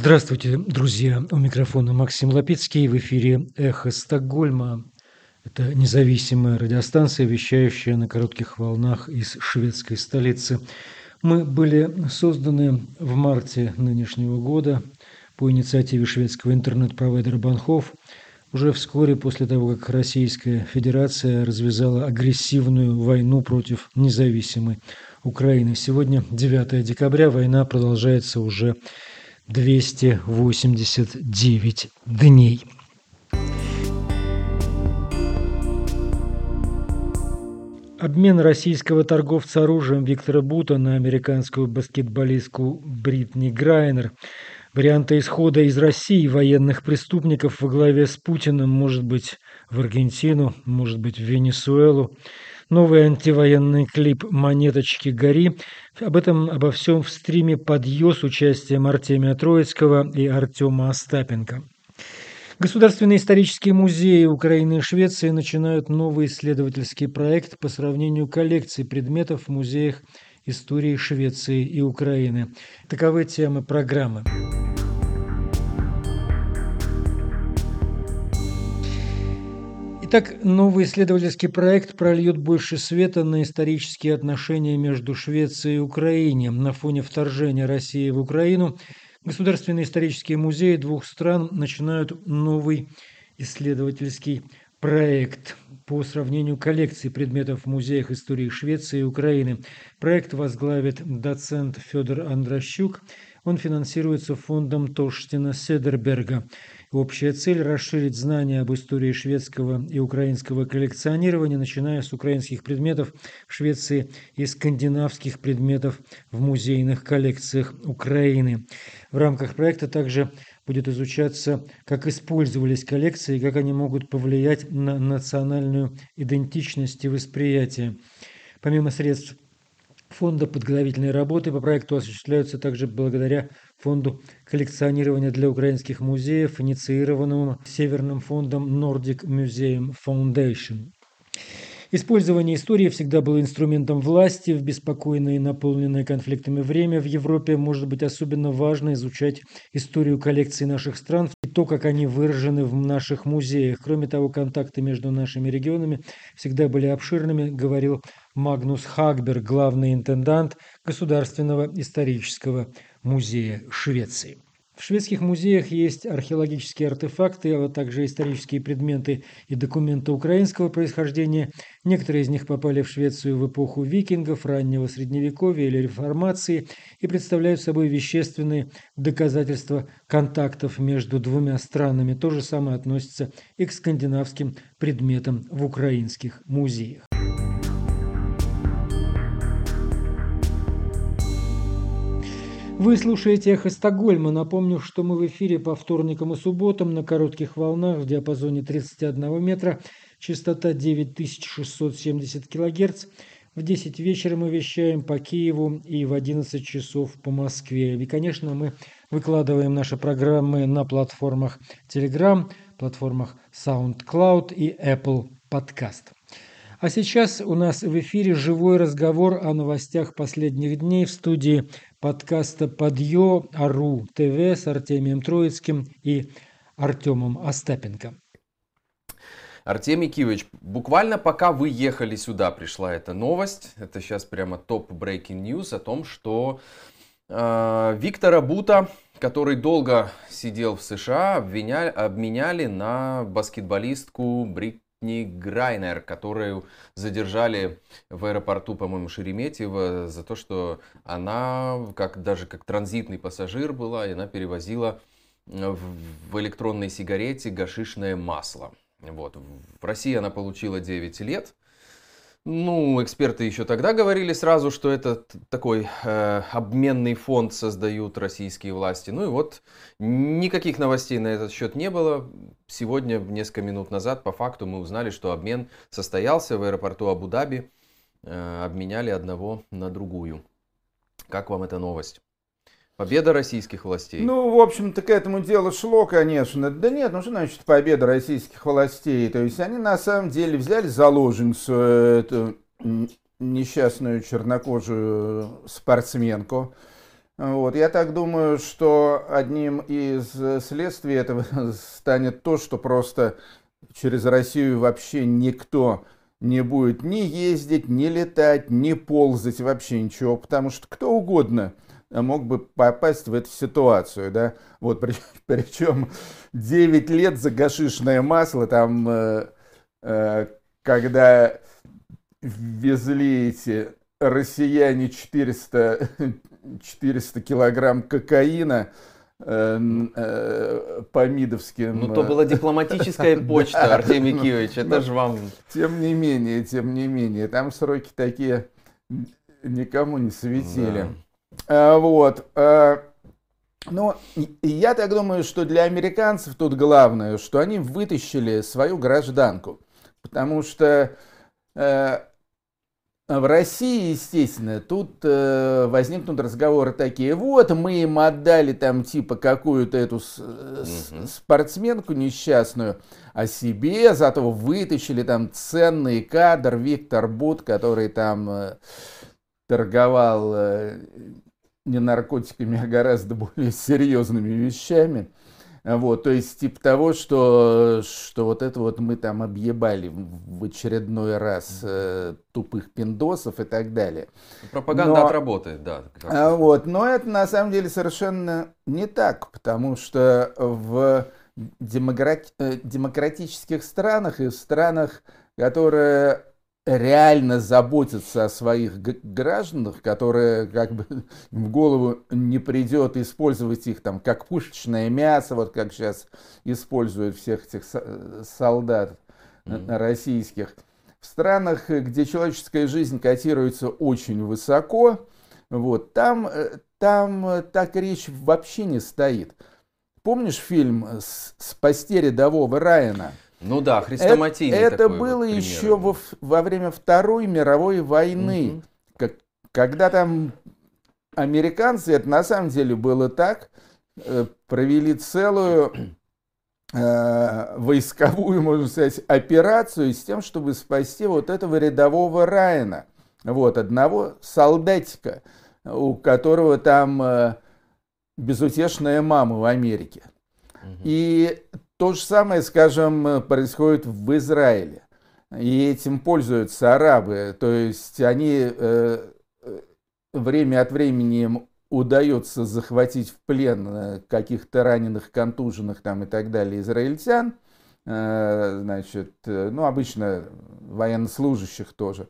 Здравствуйте, друзья! У микрофона Максим Лапицкий. В эфире «Эхо Стокгольма». Это независимая радиостанция, вещающая на коротких волнах из шведской столицы. Мы были созданы в марте нынешнего года по инициативе шведского интернет-провайдера Банхов уже вскоре после того, как Российская Федерация развязала агрессивную войну против независимой Украины. Сегодня 9 декабря, война продолжается уже 289 дней. Обмен российского торговца оружием Виктора Бута на американскую баскетболистку Бритни Грайнер. Варианты исхода из России военных преступников во главе с Путиным может быть в Аргентину, может быть в Венесуэлу новый антивоенный клип «Монеточки гори». Об этом, обо всем в стриме «Подъё» с участием Артемия Троицкого и Артема Остапенко. Государственные исторические музеи Украины и Швеции начинают новый исследовательский проект по сравнению коллекций предметов в музеях истории Швеции и Украины. Таковы темы программы. Итак, новый исследовательский проект прольет больше света на исторические отношения между Швецией и Украиной. На фоне вторжения России в Украину государственные исторические музеи двух стран начинают новый исследовательский проект по сравнению коллекций предметов в музеях истории Швеции и Украины. Проект возглавит доцент Федор Андрощук. Он финансируется фондом Тоштина Седерберга. Общая цель – расширить знания об истории шведского и украинского коллекционирования, начиная с украинских предметов в Швеции и скандинавских предметов в музейных коллекциях Украины. В рамках проекта также будет изучаться, как использовались коллекции и как они могут повлиять на национальную идентичность и восприятие. Помимо средств фонда подготовительные работы по проекту осуществляются также благодаря фонду коллекционирования для украинских музеев, инициированному Северным фондом Nordic Museum Foundation. Использование истории всегда было инструментом власти. В беспокойное и наполненное конфликтами время в Европе может быть особенно важно изучать историю коллекций наших стран и то, как они выражены в наших музеях. Кроме того, контакты между нашими регионами всегда были обширными, говорил Магнус Хагберг, главный интендант Государственного исторического музея Швеции. В шведских музеях есть археологические артефакты, а также исторические предметы и документы украинского происхождения. Некоторые из них попали в Швецию в эпоху викингов, раннего средневековья или реформации и представляют собой вещественные доказательства контактов между двумя странами. То же самое относится и к скандинавским предметам в украинских музеях. Вы слушаете «Эхо Стокгольма». Напомню, что мы в эфире по вторникам и субботам на коротких волнах в диапазоне 31 метра, частота 9670 кГц. В 10 вечера мы вещаем по Киеву и в 11 часов по Москве. И, конечно, мы выкладываем наши программы на платформах Telegram, платформах SoundCloud и Apple Podcast. А сейчас у нас в эфире живой разговор о новостях последних дней в студии подкаста «Подъё Ару ТВ» с Артемием Троицким и Артемом Остапенко. Артемий Кивич, буквально пока вы ехали сюда, пришла эта новость. Это сейчас прямо топ breaking news о том, что э, Виктора Бута, который долго сидел в США, обвиняли, обменяли на баскетболистку Брик Бритни Грайнер, которую задержали в аэропорту, по-моему, Шереметьево за то, что она как, даже как транзитный пассажир была, и она перевозила в электронной сигарете гашишное масло. Вот. В России она получила 9 лет. Ну, эксперты еще тогда говорили сразу, что это такой э, обменный фонд создают российские власти. Ну и вот никаких новостей на этот счет не было. Сегодня, несколько минут назад, по факту мы узнали, что обмен состоялся в аэропорту Абу-Даби. Э, обменяли одного на другую. Как вам эта новость? Победа российских властей. Ну, в общем-то, к этому делу шло, конечно. Да нет, ну что значит победа российских властей? То есть они на самом деле взяли заложницу эту несчастную чернокожую спортсменку, Вот. Я так думаю, что одним из следствий этого станет то, что просто через Россию вообще никто не будет ни ездить, ни летать, ни ползать, вообще ничего, потому что кто угодно мог бы попасть в эту ситуацию, да, вот, причем 9 лет за гашишное масло, там, э, э, когда везли эти россияне 400, 400 килограмм кокаина, э, э, по МИДовским... Ну, то была дипломатическая почта, Артемий ну, Киевич, это ну, же вам... Тем не менее, тем не менее, там сроки такие никому не светили. А, вот. А, ну, я так думаю, что для американцев тут главное, что они вытащили свою гражданку. Потому что э, в России, естественно, тут э, возникнут разговоры такие, вот мы им отдали там типа какую-то эту с, угу. спортсменку несчастную, а себе зато вытащили там ценный кадр Виктор Бут, который там э, торговал э, не наркотиками, а гораздо более серьезными вещами. Вот, то есть типа того, что, что вот это вот мы там объебали в очередной раз э, тупых пиндосов и так далее. Пропаганда но, отработает, да. А, вот, но это на самом деле совершенно не так, потому что в демократ, э, демократических странах и в странах, которые реально заботятся о своих гражданах, которые как бы в голову не придет использовать их там как пушечное мясо, вот как сейчас используют всех этих солдат mm-hmm. российских. В странах, где человеческая жизнь котируется очень высоко, вот, там, э, там так речь вообще не стоит. Помнишь фильм «Спасти рядового Райана»? Ну да, хрестоматийный Это, это было вот еще во, во время Второй мировой войны, угу. как, когда там американцы, это на самом деле было так, э, провели целую э, войсковую, можно сказать, операцию с тем, чтобы спасти вот этого рядового Райана, вот, одного солдатика, у которого там э, безутешная мама в Америке. И то же самое, скажем, происходит в Израиле. И этим пользуются арабы. То есть они э, время от времени им удается захватить в плен э, каких-то раненых, контуженных там и так далее израильтян. Э, значит, ну, обычно военнослужащих тоже.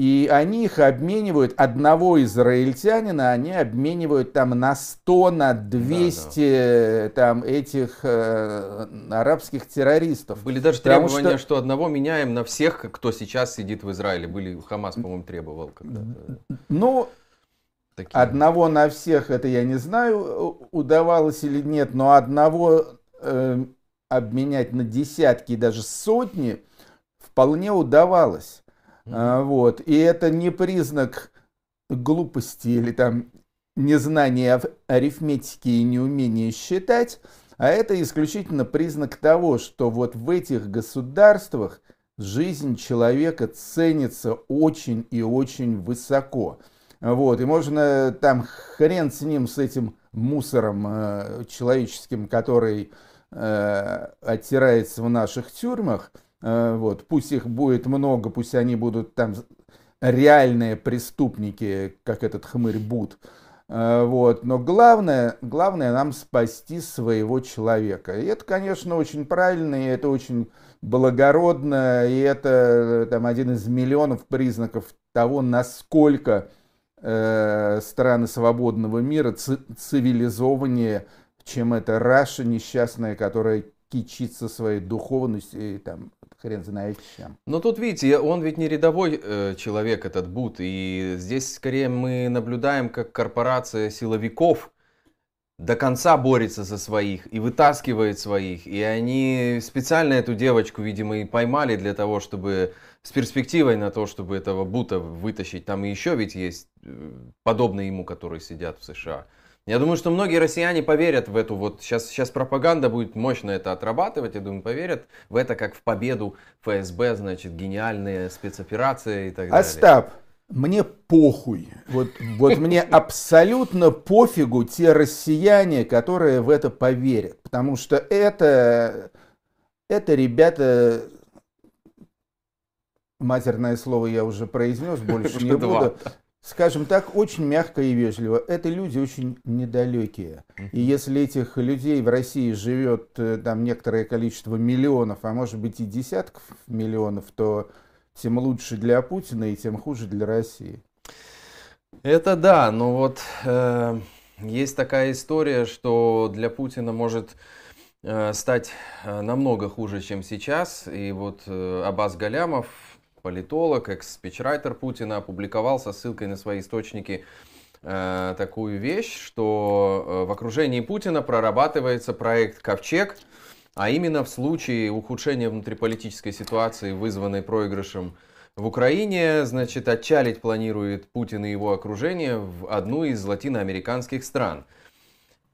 И они их обменивают, одного израильтянина они обменивают там на 100, на 200 да, да. там этих э, арабских террористов. Были даже Потому требования, что... что одного меняем на всех, кто сейчас сидит в Израиле. Были, Хамас, по-моему, требовал когда-то. Ну, Такие. одного на всех, это я не знаю, удавалось или нет, но одного э, обменять на десятки и даже сотни вполне удавалось. А, вот. И это не признак глупости или там незнания арифметики и неумения считать, а это исключительно признак того, что вот в этих государствах жизнь человека ценится очень и очень высоко. Вот, и можно там хрен с ним, с этим мусором э, человеческим, который э, оттирается в наших тюрьмах, вот, пусть их будет много, пусть они будут там реальные преступники, как этот хмырь Буд. Э, вот. Но главное, главное нам спасти своего человека. И это, конечно, очень правильно, и это очень благородно, и это там, один из миллионов признаков того, насколько э, страны свободного мира цивилизованнее, чем эта Раша несчастная, которая кичится своей духовностью и там хрен знает чем. Но тут, видите, он ведь не рядовой э, человек, этот Бут, и здесь скорее мы наблюдаем, как корпорация силовиков до конца борется за своих и вытаскивает своих, и они специально эту девочку, видимо, и поймали для того, чтобы с перспективой на то, чтобы этого Бута вытащить. Там еще ведь есть э, подобные ему, которые сидят в США. Я думаю, что многие россияне поверят в эту вот, сейчас, сейчас пропаганда будет мощно это отрабатывать, я думаю, поверят в это как в победу ФСБ, значит, гениальные спецоперации и так далее. Остап, мне похуй. Вот, вот мне абсолютно пофигу те россияне, которые в это поверят. Потому что это, это ребята, матерное слово я уже произнес, больше не буду. Скажем так, очень мягко и вежливо. Это люди очень недалекие. И если этих людей в России живет э, там некоторое количество миллионов, а может быть и десятков миллионов, то тем лучше для Путина и тем хуже для России. Это да, но вот э, есть такая история, что для Путина может э, стать э, намного хуже, чем сейчас. И вот э, Абаз Галямов, политолог, экс-спичрайтер Путина, опубликовал со ссылкой на свои источники э, такую вещь, что э, в окружении Путина прорабатывается проект «Ковчег», а именно в случае ухудшения внутриполитической ситуации, вызванной проигрышем в Украине, значит, отчалить планирует Путин и его окружение в одну из латиноамериканских стран.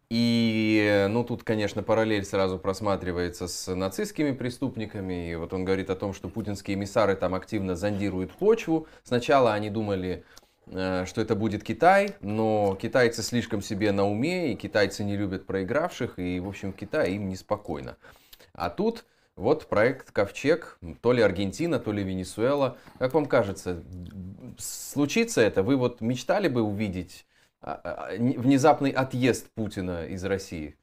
И, ну, тут, конечно, параллель сразу просматривается с нацистскими преступниками. И вот он говорит о том, что путинские эмиссары там активно зондируют почву. Сначала они думали, Э, что это будет Китай, но китайцы слишком себе на уме, и китайцы не любят проигравших, и, в общем, в Китае им неспокойно. А тут вот проект Ковчег, то ли Аргентина, то ли Венесуэла. Как вам кажется, случится это? Вы вот мечтали бы увидеть внезапный отъезд Путина из России?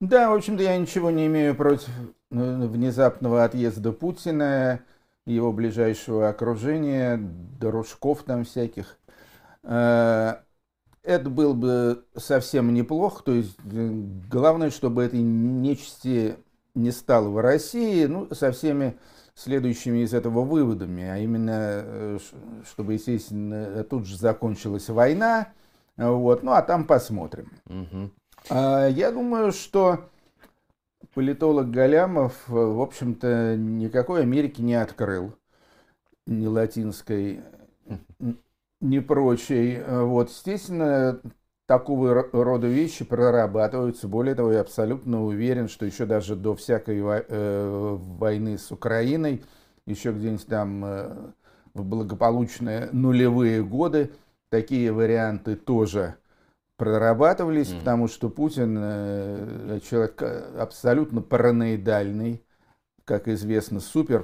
Да, в общем-то, я ничего не имею против э, внезапного отъезда Путина его ближайшего окружения, дружков там всяких. Э, это было бы совсем неплохо. То есть э, главное, чтобы этой нечисти не стало в России, ну, со всеми следующими из этого выводами, а именно, чтобы, естественно, тут же закончилась война, вот, ну, а там посмотрим. Угу. Я думаю, что политолог Галямов, э, в общем-то, никакой Америки не открыл. Ни латинской, ни прочей. Вот, естественно, такого рода вещи прорабатываются. Более того, я абсолютно уверен, что еще даже до всякой э, войны с Украиной, еще где-нибудь там э, в благополучные нулевые годы, такие варианты тоже прорабатывались, mm. потому что Путин э, человек абсолютно параноидальный, как известно, супер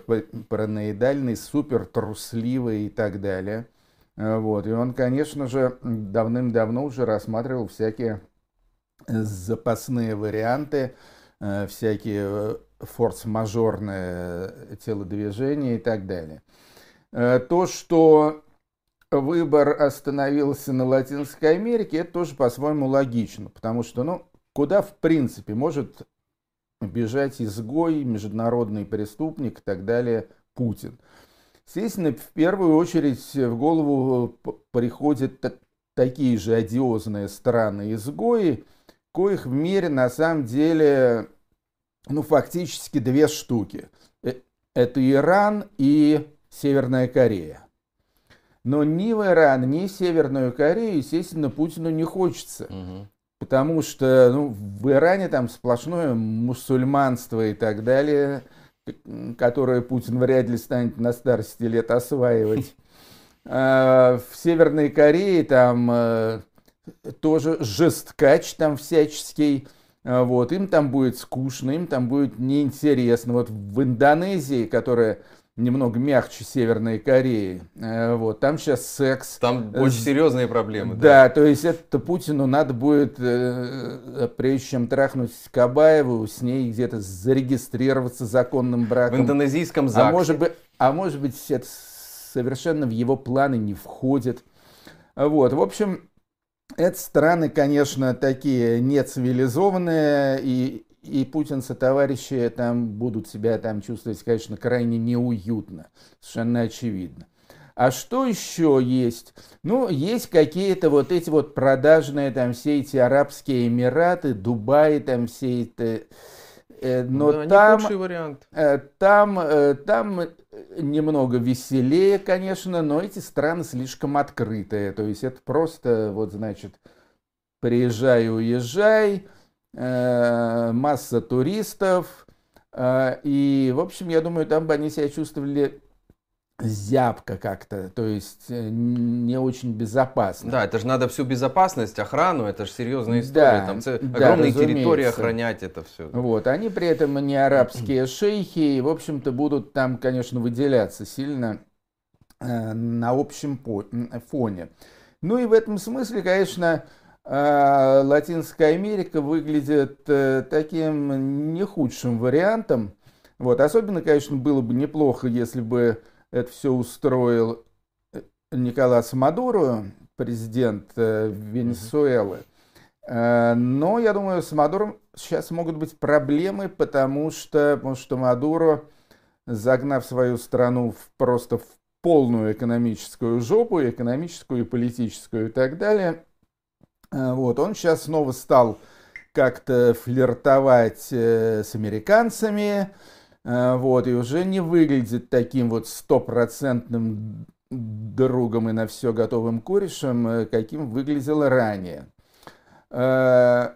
параноидальный, супер трусливый и так далее. Э, вот. И он, конечно же, давным-давно уже рассматривал всякие запасные варианты, э, всякие форс-мажорные телодвижения и так далее. То, что выбор остановился на Латинской Америке, это тоже по-своему логично, потому что, ну, куда в принципе может бежать изгой, международный преступник и так далее Путин. Естественно, в первую очередь в голову приходят такие же одиозные страны-изгои, коих в мире на самом деле, ну, фактически две штуки. Э, это Иран и Северная Корея. Но ни в Иран, ни в Северную Корею, естественно, Путину не хочется. Угу. Потому что ну, в Иране там сплошное мусульманство и так далее, которое Путин вряд ли станет на старости лет осваивать. А в Северной Корее там э, тоже жесткач там всяческий. А вот, им там будет скучно, им там будет неинтересно. Вот в Индонезии, которая немного мягче Северной Кореи. Э, вот, там сейчас секс. Там очень серьезные проблемы. Да, да то есть это Путину надо будет, э, прежде чем трахнуть Кабаеву, с ней где-то зарегистрироваться законным браком. В индонезийском ЗАГСе. А может быть, а может быть это совершенно в его планы не входит. Вот, в общем, это страны, конечно, такие нецивилизованные, и и путинцы товарищи там будут себя там чувствовать, конечно, крайне неуютно, совершенно очевидно. А что еще есть? Ну, есть какие-то вот эти вот продажные там все эти Арабские Эмираты, Дубай, там все это... Э, но да, там, вариант. Э, там, э, там немного веселее, конечно, но эти страны слишком открытые. То есть это просто, вот, значит, приезжай, уезжай, масса туристов. Э, и, в общем, я думаю, там бы они себя чувствовали зябко как-то, то есть э, не очень безопасно. Да, это же надо всю безопасность, охрану, это же серьезная история, да, там ц... да, огромные территории охранять это все. Вот, они при этом не арабские шейхи, и, в общем-то, будут там, конечно, выделяться сильно э, на общем фоне. Ну и в этом смысле, конечно, э, Латинская Америка выглядит э, таким не худшим вариантом. Вот, особенно, конечно, было бы неплохо, если бы это все устроил э, Николас Мадуро, президент э, Венесуэлы. Э, но я думаю, с Мадуром сейчас могут быть проблемы, потому что, потому что Мадуро, загнав свою страну в, просто в полную экономическую жопу, экономическую и политическую и так далее, вот, он сейчас снова стал как-то флиртовать с американцами, Э, вот, и уже не выглядит таким вот стопроцентным другом и на все готовым корешем, э, каким выглядел ранее. Э,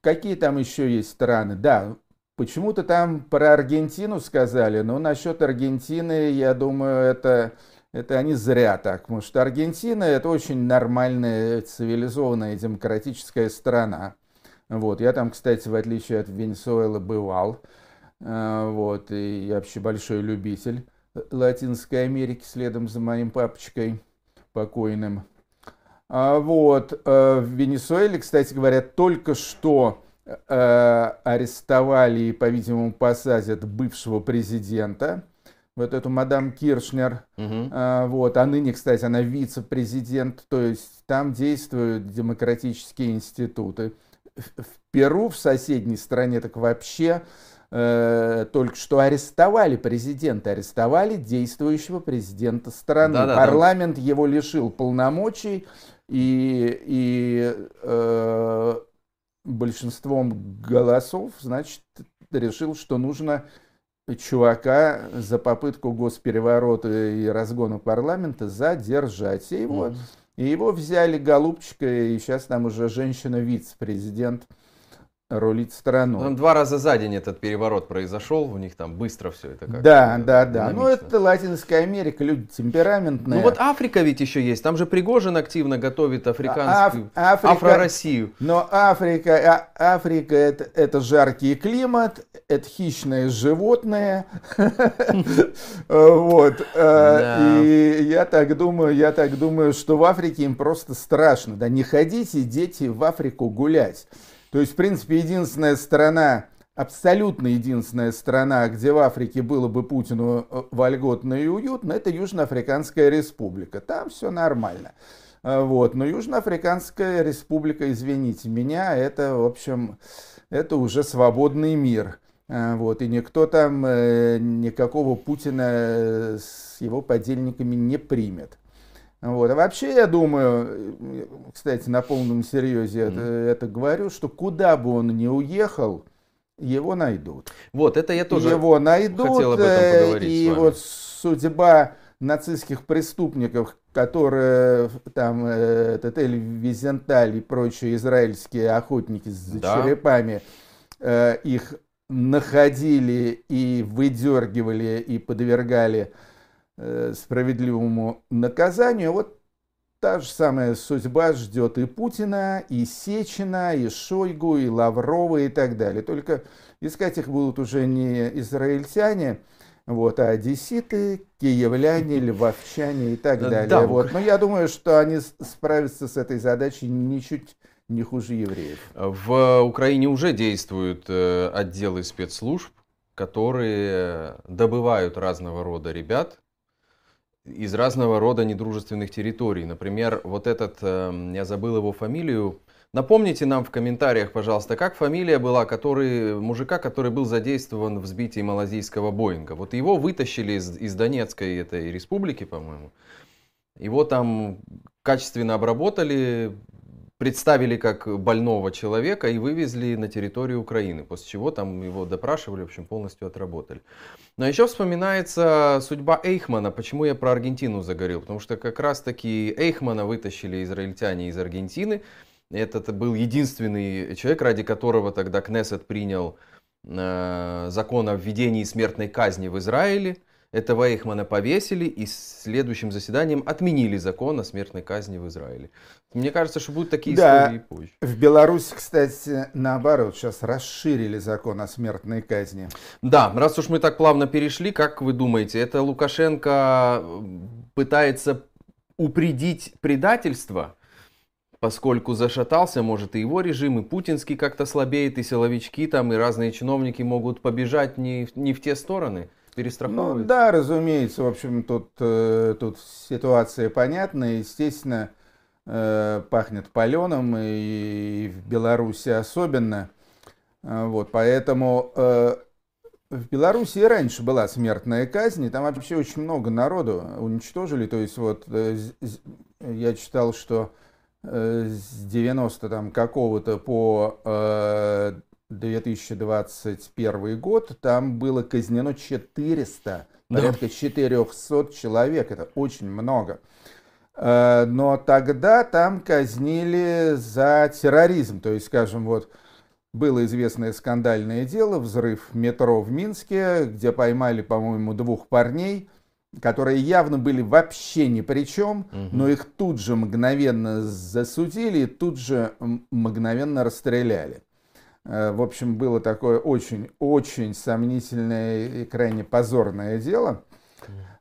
какие там еще есть страны? Да, почему-то там про Аргентину сказали, но насчет Аргентины, я думаю, это, это они зря так, потому что Аргентина это очень нормальная, цивилизованная, демократическая страна. Вот, я там, кстати, в отличие от Венесуэлы, бывал. А, вот, и я вообще большой любитель Латинской Америки, следом за моим папочкой покойным. А, вот, э, в Венесуэле, кстати говоря, только что э, арестовали и, по-видимому, посадят бывшего президента, вот эту мадам Киршнер, угу. вот, а ныне, кстати, она вице-президент, то есть там действуют демократические институты. В Перу, в соседней стране, так вообще э, только что арестовали президента, арестовали действующего президента страны. Да, да, Парламент да. его лишил полномочий и, и э, большинством голосов, значит, решил, что нужно чувака за попытку госпереворота и разгона парламента задержать. И его, mm. и его взяли голубчика, и сейчас там уже женщина-вице-президент рулить страной. Там два раза за день этот переворот произошел, у них там быстро все это как Да, да, да. Ну, это Латинская Америка, люди темпераментные. Ну, вот Африка ведь еще есть. Там же Пригожин активно готовит африканскую, а, Аф, Африка, Афро-Россию. Но Африка, а, Африка это, это жаркий климат, это хищные животные. Вот. Э, и я так думаю, я так думаю, что в Африке им просто страшно. Да не ходите, дети, в Африку гулять. То есть, в принципе, единственная страна, абсолютно единственная страна, где в Африке было бы Путину э, вольготно и уютно, это Южноафриканская республика. Там все нормально. А, вот. Но Южноафриканская республика, извините меня, это, в общем, это уже свободный мир. А, вот. И никто там э, никакого Путина э, с его подельниками не примет. Вот. А вообще, я думаю, кстати, на полном серьезе mm. это, это говорю, что куда бы он ни уехал, его найдут. Вот, это я тоже его найдут, хотел об этом э, поговорить И вот судьба нацистских преступников, которые там э, этот Эль Визенталь и прочие израильские охотники с да. черепами э, их находили и выдергивали и подвергали Э, справедливому наказанию, вот та же самая судьба ждет и Путина, и Сечина, и Шойгу, и Лаврова и так далее. Только искать их будут уже не израильтяне, вот, а одесситы, киевляне, львовчане и так далее. Да, вот. Но я думаю, что они справятся с этой задачей ничуть не хуже евреев. В Украине уже действуют э, отделы спецслужб, которые добывают разного рода ребят, из разного рода недружественных территорий. Например, вот этот, эм, я забыл его фамилию, Напомните нам в комментариях, пожалуйста, как фамилия была который, мужика, который был задействован в сбитии малазийского Боинга. Вот его вытащили из, из Донецкой этой республики, по-моему. Его там качественно обработали, представили как больного человека и вывезли на территорию Украины, после чего там его допрашивали, в общем, полностью отработали. Но еще вспоминается судьба Эйхмана, почему я про Аргентину загорел, потому что как раз таки Эйхмана вытащили израильтяне из Аргентины, это был единственный человек, ради которого тогда Кнессет принял э, закон о введении смертной казни в Израиле, этого Эйхмана повесили и следующим заседанием отменили закон о смертной казни в Израиле. Мне кажется, что будут такие да, истории позже. В Беларуси, кстати, наоборот, сейчас расширили закон о смертной казни. Да, раз уж мы так плавно перешли, как вы думаете, это Лукашенко пытается упредить предательство поскольку зашатался, может, и его режим, и путинский как-то слабеет, и силовички там, и разные чиновники могут побежать не, не в те стороны, перестраховывать. Ну, да, разумеется, в общем, тут, э, тут ситуация понятна, естественно, э, пахнет паленым, и, в Беларуси особенно. Э, вот, поэтому в Беларуси и раньше была смертная казнь, и там вообще очень много народу уничтожили. То есть вот я читал, что Э, с 90 там какого-то по 2021 э, год там было казнено 400, порядка 400 человек, это очень много. Э, но тогда там казнили за терроризм, то есть, скажем, вот было известное скандальное дело, взрыв метро в Минске, где поймали, по-моему, двух парней, которые явно были вообще ни при чем, угу. но их тут же мгновенно засудили и тут же мгновенно расстреляли. Э, в общем, было такое очень-очень сомнительное и крайне позорное дело.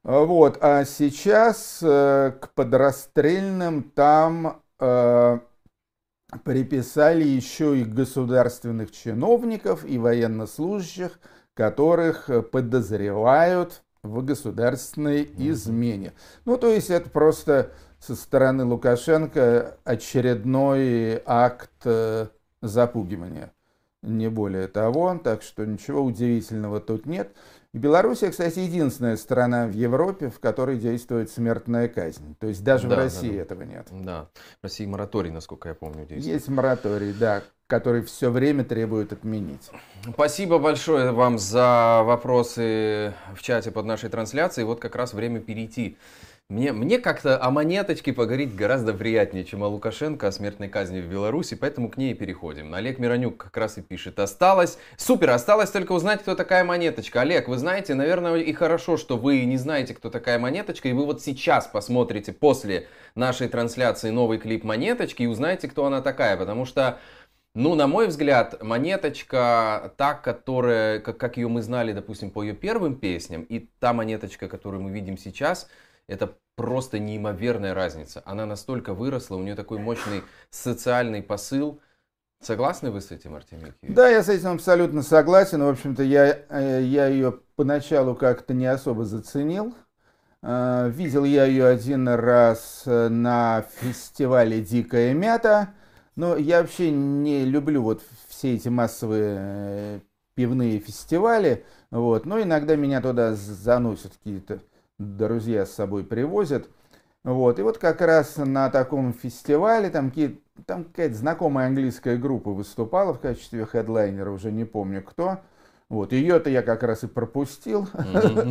Вот. А сейчас э, к подрастрельным там э, приписали еще и государственных чиновников и военнослужащих, которых подозревают в государственной измене. Ну, то есть это просто со стороны Лукашенко очередной акт э, запугивания. Не более того, так что ничего удивительного тут нет. Белоруссия, кстати, единственная страна в Европе, в которой действует смертная казнь. То есть даже да, в России да, этого нет. Да, в России мораторий, насколько я помню, действует. Есть мораторий, да, который все время требует отменить. Спасибо большое вам за вопросы в чате под нашей трансляцией. Вот как раз время перейти мне, мне как-то о монеточке поговорить гораздо приятнее, чем о Лукашенко, о смертной казни в Беларуси, поэтому к ней и переходим. Олег Миронюк как раз и пишет. Осталось, супер, осталось только узнать, кто такая монеточка. Олег, вы знаете, наверное, и хорошо, что вы не знаете, кто такая монеточка, и вы вот сейчас посмотрите после нашей трансляции новый клип монеточки и узнаете, кто она такая, потому что ну, на мой взгляд, монеточка, та, которая, как, как ее мы знали, допустим, по ее первым песням, и та монеточка, которую мы видим сейчас – это просто неимоверная разница. Она настолько выросла, у нее такой мощный социальный посыл. Согласны вы с этим, Артемий Да, я с этим абсолютно согласен. В общем-то, я, э, я ее поначалу как-то не особо заценил. Э, видел я ее один раз э, на фестивале «Дикая мята». Но я вообще не люблю вот все эти массовые пивные фестивали. Вот. Но иногда меня туда заносят какие-то друзья с собой привозят. Вот. И вот как раз на таком фестивале там, там какая-то знакомая английская группа выступала в качестве хедлайнера, уже не помню кто. Вот, ее-то я как раз и пропустил.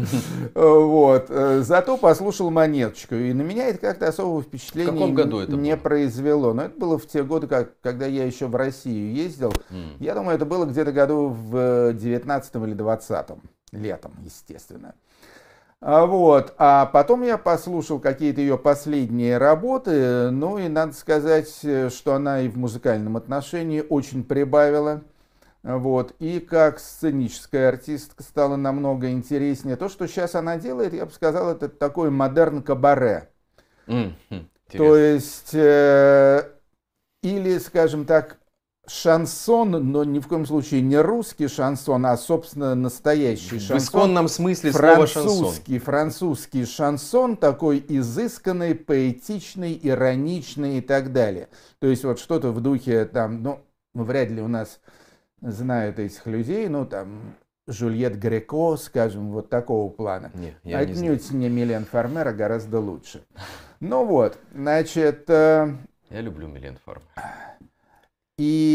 вот. Э, зато послушал монеточку. И на меня это как-то особого впечатления в каком году это не было? произвело. Но это было в те годы, как, когда я еще в Россию ездил. Mm. Я думаю, это было где-то году в 19 или 20 летом, естественно. Вот. А потом я послушал какие-то ее последние работы, ну и надо сказать, что она и в музыкальном отношении очень прибавила. Вот. И как сценическая артистка стала намного интереснее. То, что сейчас она делает, я бы сказал, это такой модерн кабаре. Mm-hmm. То есть, э, или, скажем так, шансон, но ни в коем случае не русский шансон, а, собственно, настоящий шансон. В исконном смысле слова французский, французский шансон, такой изысканный, поэтичный, ироничный и так далее. То есть вот что-то в духе там, ну, вряд ли у нас знают этих людей, ну, там, Жюльет Греко, скажем, вот такого плана. Не, я Отнюдь не, не Милен Фармера, гораздо лучше. Ну вот, значит... Э... Я люблю Милен Фармер. И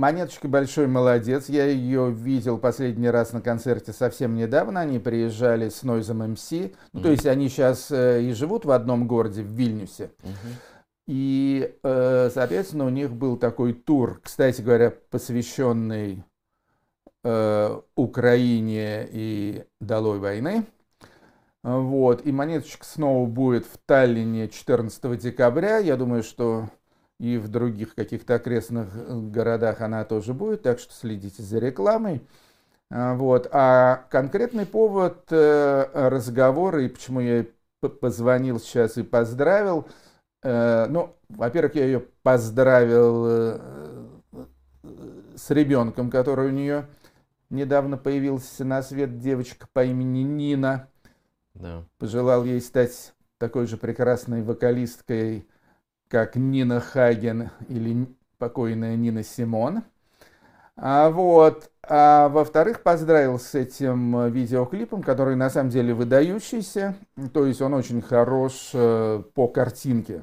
Монеточка большой молодец. Я ее видел последний раз на концерте совсем недавно. Они приезжали с Noise MC. Ну, mm-hmm. то есть они сейчас э, и живут в одном городе, в Вильнюсе. Mm-hmm. И, э, соответственно, у них был такой тур, кстати говоря, посвященный э, Украине и долой войны. Вот, и монеточка снова будет в Таллине 14 декабря. Я думаю, что и в других каких-то окрестных городах она тоже будет, так что следите за рекламой. Вот. А конкретный повод э, разговора, и почему я позвонил сейчас и поздравил, э, ну, во-первых, я ее поздравил э, с ребенком, который у нее недавно появился на свет, девочка по имени Нина. Да. Пожелал ей стать такой же прекрасной вокалисткой, как Нина Хаген или покойная Нина Симон. А вот, а во-вторых, поздравил с этим видеоклипом, который на самом деле выдающийся, то есть он очень хорош э, по картинке.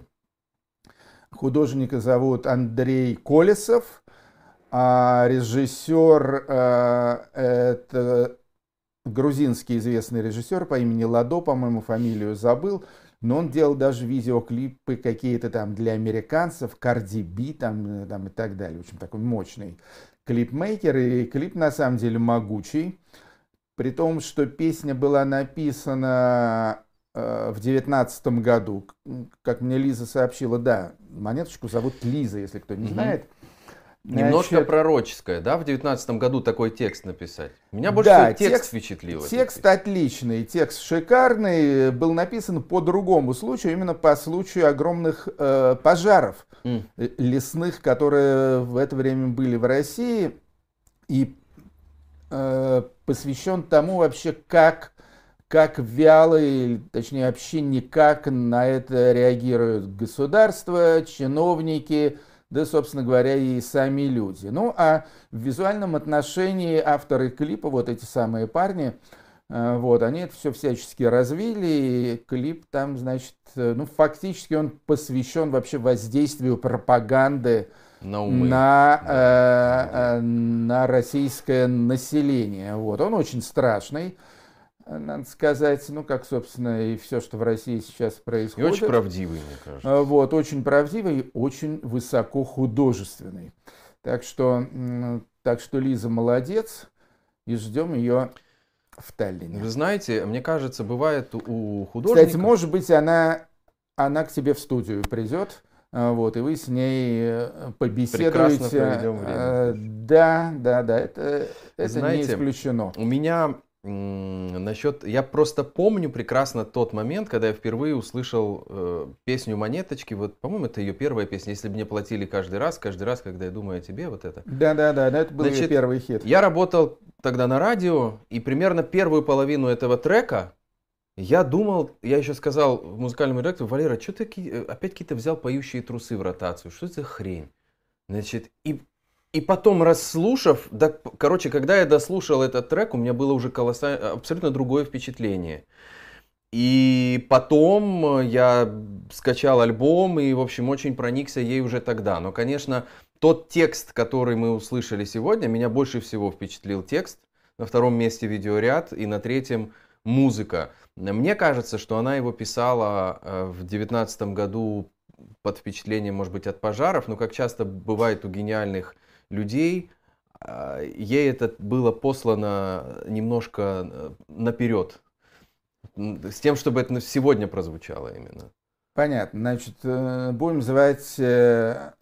Художника зовут Андрей Колесов, а режиссер э, это грузинский известный режиссер по имени Ладо, по-моему, фамилию забыл, но он делал даже видеоклипы какие-то там для американцев, Cardi B там, там и так далее. В общем, такой мощный клипмейкер, и клип на самом деле могучий. При том, что песня была написана э, в девятнадцатом году. Как мне Лиза сообщила, да, монеточку зовут Лиза, если кто не знает. Немножко Значит, пророческое, да, в девятнадцатом году такой текст написать? Меня больше да, текст, текст впечатлил. Текст отличный, текст шикарный, был написан по другому случаю, именно по случаю огромных э, пожаров mm. лесных, которые в это время были в России, и э, посвящен тому вообще, как как вяло, или, точнее вообще никак на это реагируют государства, чиновники, да, собственно говоря, и сами люди. Ну, а в визуальном отношении авторы клипа, вот эти самые парни, э, вот, они это все всячески развили, и клип там, значит, э, ну, фактически он посвящен вообще воздействию пропаганды на, умы. на, да. э, э, на российское население. Вот, он очень страшный надо сказать, ну, как, собственно, и все, что в России сейчас происходит. И очень правдивый, мне кажется. А, вот, очень правдивый, очень высоко художественный. Так что, так что Лиза молодец, и ждем ее в Таллине. Вы знаете, мне кажется, бывает у художников... Кстати, может быть, она, она к тебе в студию придет, а, вот, и вы с ней э, побеседуете. время. А, да, да, да, это, это Знаете, не исключено. У меня Насчет, я просто помню прекрасно тот момент, когда я впервые услышал э, песню Монеточки. Вот, по-моему, это ее первая песня. Если бы мне платили каждый раз, каждый раз, когда я думаю о тебе, вот это. Да, да, да, это был Значит, ее первый хит. Я работал тогда на радио, и примерно первую половину этого трека я думал, я еще сказал музыкальному редактору, Валера, что ты э, опять какие-то взял поющие трусы в ротацию? Что это за хрень? Значит, и и потом, расслушав, да, короче, когда я дослушал этот трек, у меня было уже колоссально, абсолютно другое впечатление. И потом я скачал альбом и, в общем, очень проникся ей уже тогда. Но, конечно, тот текст, который мы услышали сегодня, меня больше всего впечатлил текст. На втором месте видеоряд и на третьем музыка. Мне кажется, что она его писала э, в девятнадцатом году под впечатлением, может быть, от пожаров, но как часто бывает у гениальных людей, а, ей это было послано немножко э, наперед, с тем, чтобы это сегодня прозвучало именно. Понятно. Значит, э, будем называть э,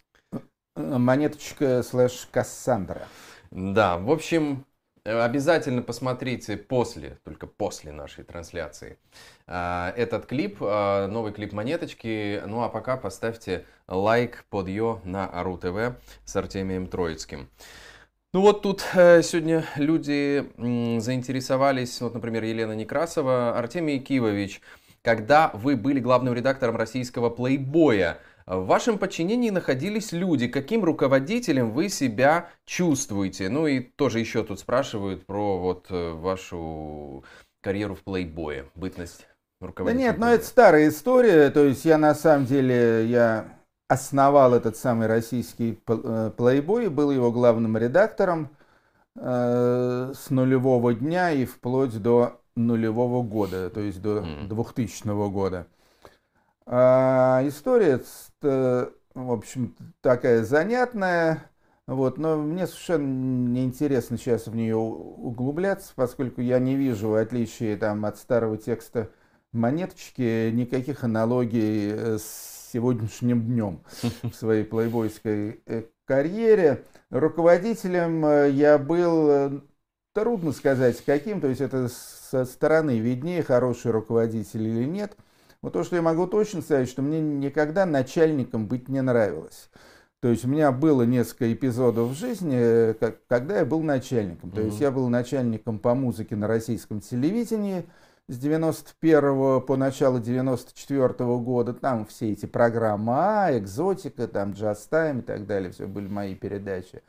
монеточка слэш Кассандра. Да, в общем, обязательно посмотрите после, только после нашей трансляции этот клип, новый клип Монеточки. Ну а пока поставьте лайк под ее на Ару ТВ с Артемием Троицким. Ну вот тут э, сегодня люди заинтересовались, вот, например, Елена Некрасова, Артемий Кивович, когда вы были главным редактором российского плейбоя, в вашем подчинении находились люди. Каким руководителем вы себя чувствуете? Ну и тоже еще тут спрашивают про вот э, вашу карьеру в плейбое, бытность руководителя. Да нет, но это старая история. То есть я на самом деле, я основал этот самый российский э, плейбой, был его главным редактором э, с нулевого дня и вплоть до нулевого года, то есть до mm. 2000 года. А, история, э, в общем, такая занятная, вот, но мне совершенно неинтересно сейчас в нее углубляться, поскольку я не вижу отличия там, от старого текста монеточки, никаких аналогий э, с сегодняшним днем в своей плейбойской э, карьере. Руководителем я был, трудно сказать каким, то есть это со стороны виднее, хороший руководитель или нет. Но то, что я могу точно сказать, что мне никогда начальником быть не нравилось. То есть у меня было несколько эпизодов в жизни, когда я был начальником. То есть я был начальником по музыке на российском телевидении – с 91 по начало 94 года, там все эти программы А, Экзотика, там Just Time и так далее, все были мои передачи.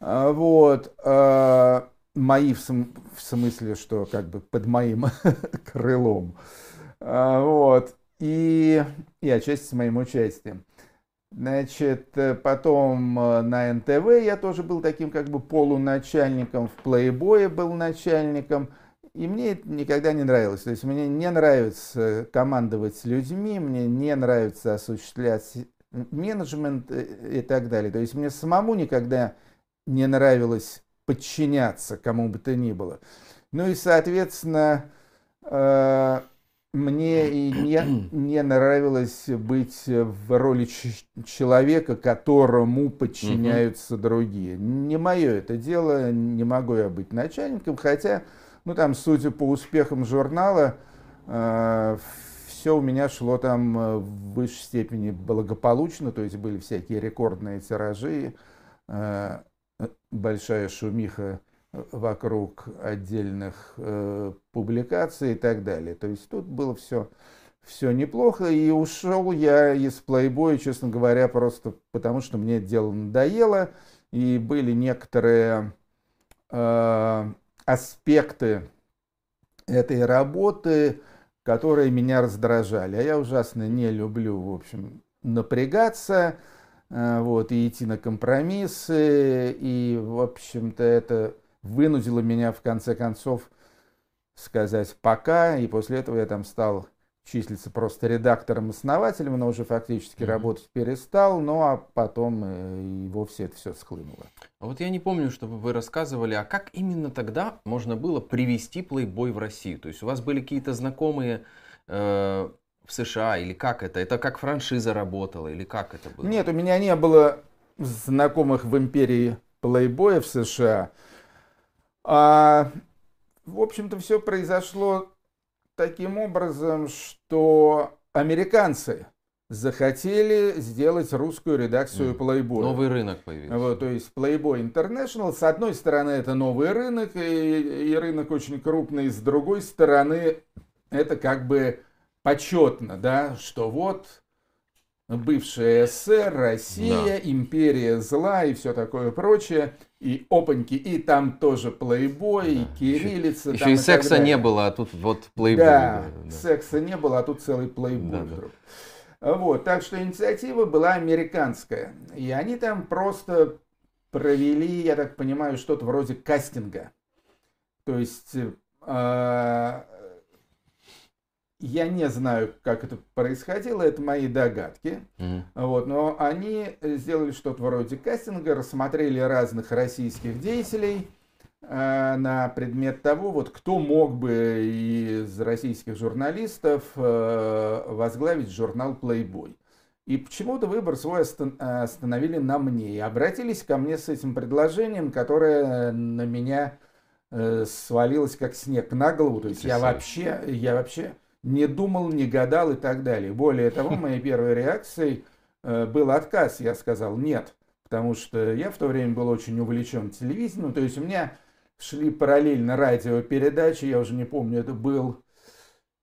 А, вот. А, мои в, см в смысле, что как бы под моим крылом. А, вот. И, и отчасти с моим участием. Значит, потом э, на НТВ я тоже был таким как бы полуначальником, в Playboy был начальником – и мне это никогда не нравилось. То есть мне не нравится командовать людьми, мне не нравится осуществлять менеджмент и так далее. То есть мне самому никогда не нравилось подчиняться кому бы то ни было. Ну и, соответственно, э, мне и не, не нравилось быть в роли человека, которому подчиняются другие. Не мое это дело, не могу я быть начальником, хотя ну, там, судя по успехам журнала, э, все у меня шло там э, в высшей степени благополучно, то есть были всякие рекордные тиражи, э, большая шумиха вокруг отдельных э, публикаций и так далее. То есть тут было все, все неплохо, и ушел я из плейбоя, честно говоря, просто потому что мне дело надоело, и были некоторые э, аспекты этой работы, которые меня раздражали. А я ужасно не люблю, в общем, напрягаться, э, вот, и идти на компромиссы, и, в общем-то, это вынудило меня, в конце концов, сказать «пока», и после этого я там стал числится просто редактором-основателем, но уже фактически mm-hmm. работать перестал, ну а потом э, и вовсе это все схлынуло. А вот я не помню, чтобы вы рассказывали, а как именно тогда можно было привести Playboy в Россию? То есть у вас были какие-то знакомые э, в США или как это? Это как франшиза работала или как это было? Нет, у меня не было знакомых в империи Playboy в США. А, в общем-то, все произошло таким образом, что американцы захотели сделать русскую редакцию Playboy. Новый рынок появился. Вот, то есть Playboy International, с одной стороны, это новый рынок, и, и рынок очень крупный, с другой стороны, это как бы почетно, да, что вот бывшая СССР, Россия, да. империя зла и все такое прочее. И опаньки, и там тоже плейбой, да. и кириллица. Еще, еще и, и секса не было, а тут вот плейбой. Да, да, секса не было, а тут целый плейбой да, вдруг. Да. Вот, так что инициатива была американская. И они там просто провели, я так понимаю, что-то вроде кастинга. То есть э, я не знаю, как это происходило, это мои догадки. Mm-hmm. Вот, но они сделали что-то вроде кастинга, рассмотрели разных российских деятелей э, на предмет того, вот кто мог бы из российских журналистов э, возглавить журнал Playboy. И почему-то выбор свой остановили на мне и обратились ко мне с этим предложением, которое на меня э, свалилось как снег на голову. То есть я вообще, я вообще не думал, не гадал и так далее. Более того, моей первой реакцией э, был отказ. Я сказал нет, потому что я в то время был очень увлечен телевидением. То есть у меня шли параллельно радиопередачи, я уже не помню, это был,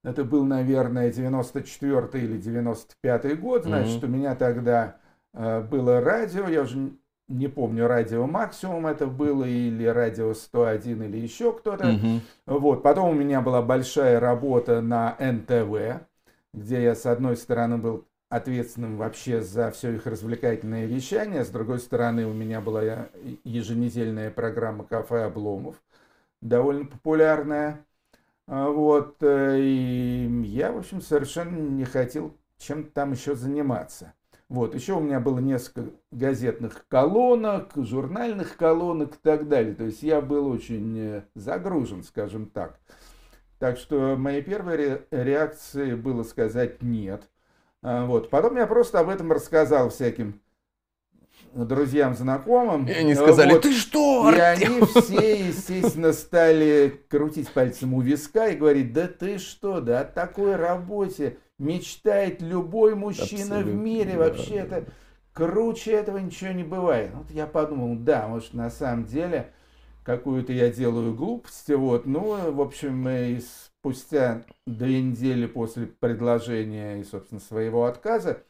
это был, наверное, 94 или 95 год, значит, mm-hmm. у меня тогда э, было радио, я уже не помню, радио Максимум это было, или радио 101, или еще кто-то. Угу. Вот. Потом у меня была большая работа на НТВ, где я, с одной стороны, был ответственным вообще за все их развлекательное вещание, с другой стороны, у меня была еженедельная программа «Кафе Обломов», довольно популярная. А вот. Э, и я, в общем, совершенно не хотел чем-то там еще заниматься. Вот, еще у меня было несколько газетных колонок, журнальных колонок и так далее. То есть я был очень э, загружен, скажем так. Так что моей первой реакцией было сказать нет. А, вот. Потом я просто об этом рассказал всяким друзьям, знакомым. И они сказали, вот. ты что, И они все, естественно, стали крутить пальцем у виска и говорить, да ты что, да о такой работе мечтает любой мужчина Абсолютно, в мире. Да, Вообще да. круче этого ничего не бывает. Вот я подумал, да, может на самом деле какую-то я делаю глупость. Вот. Ну, в общем, и спустя две недели после предложения и, собственно, своего отказа,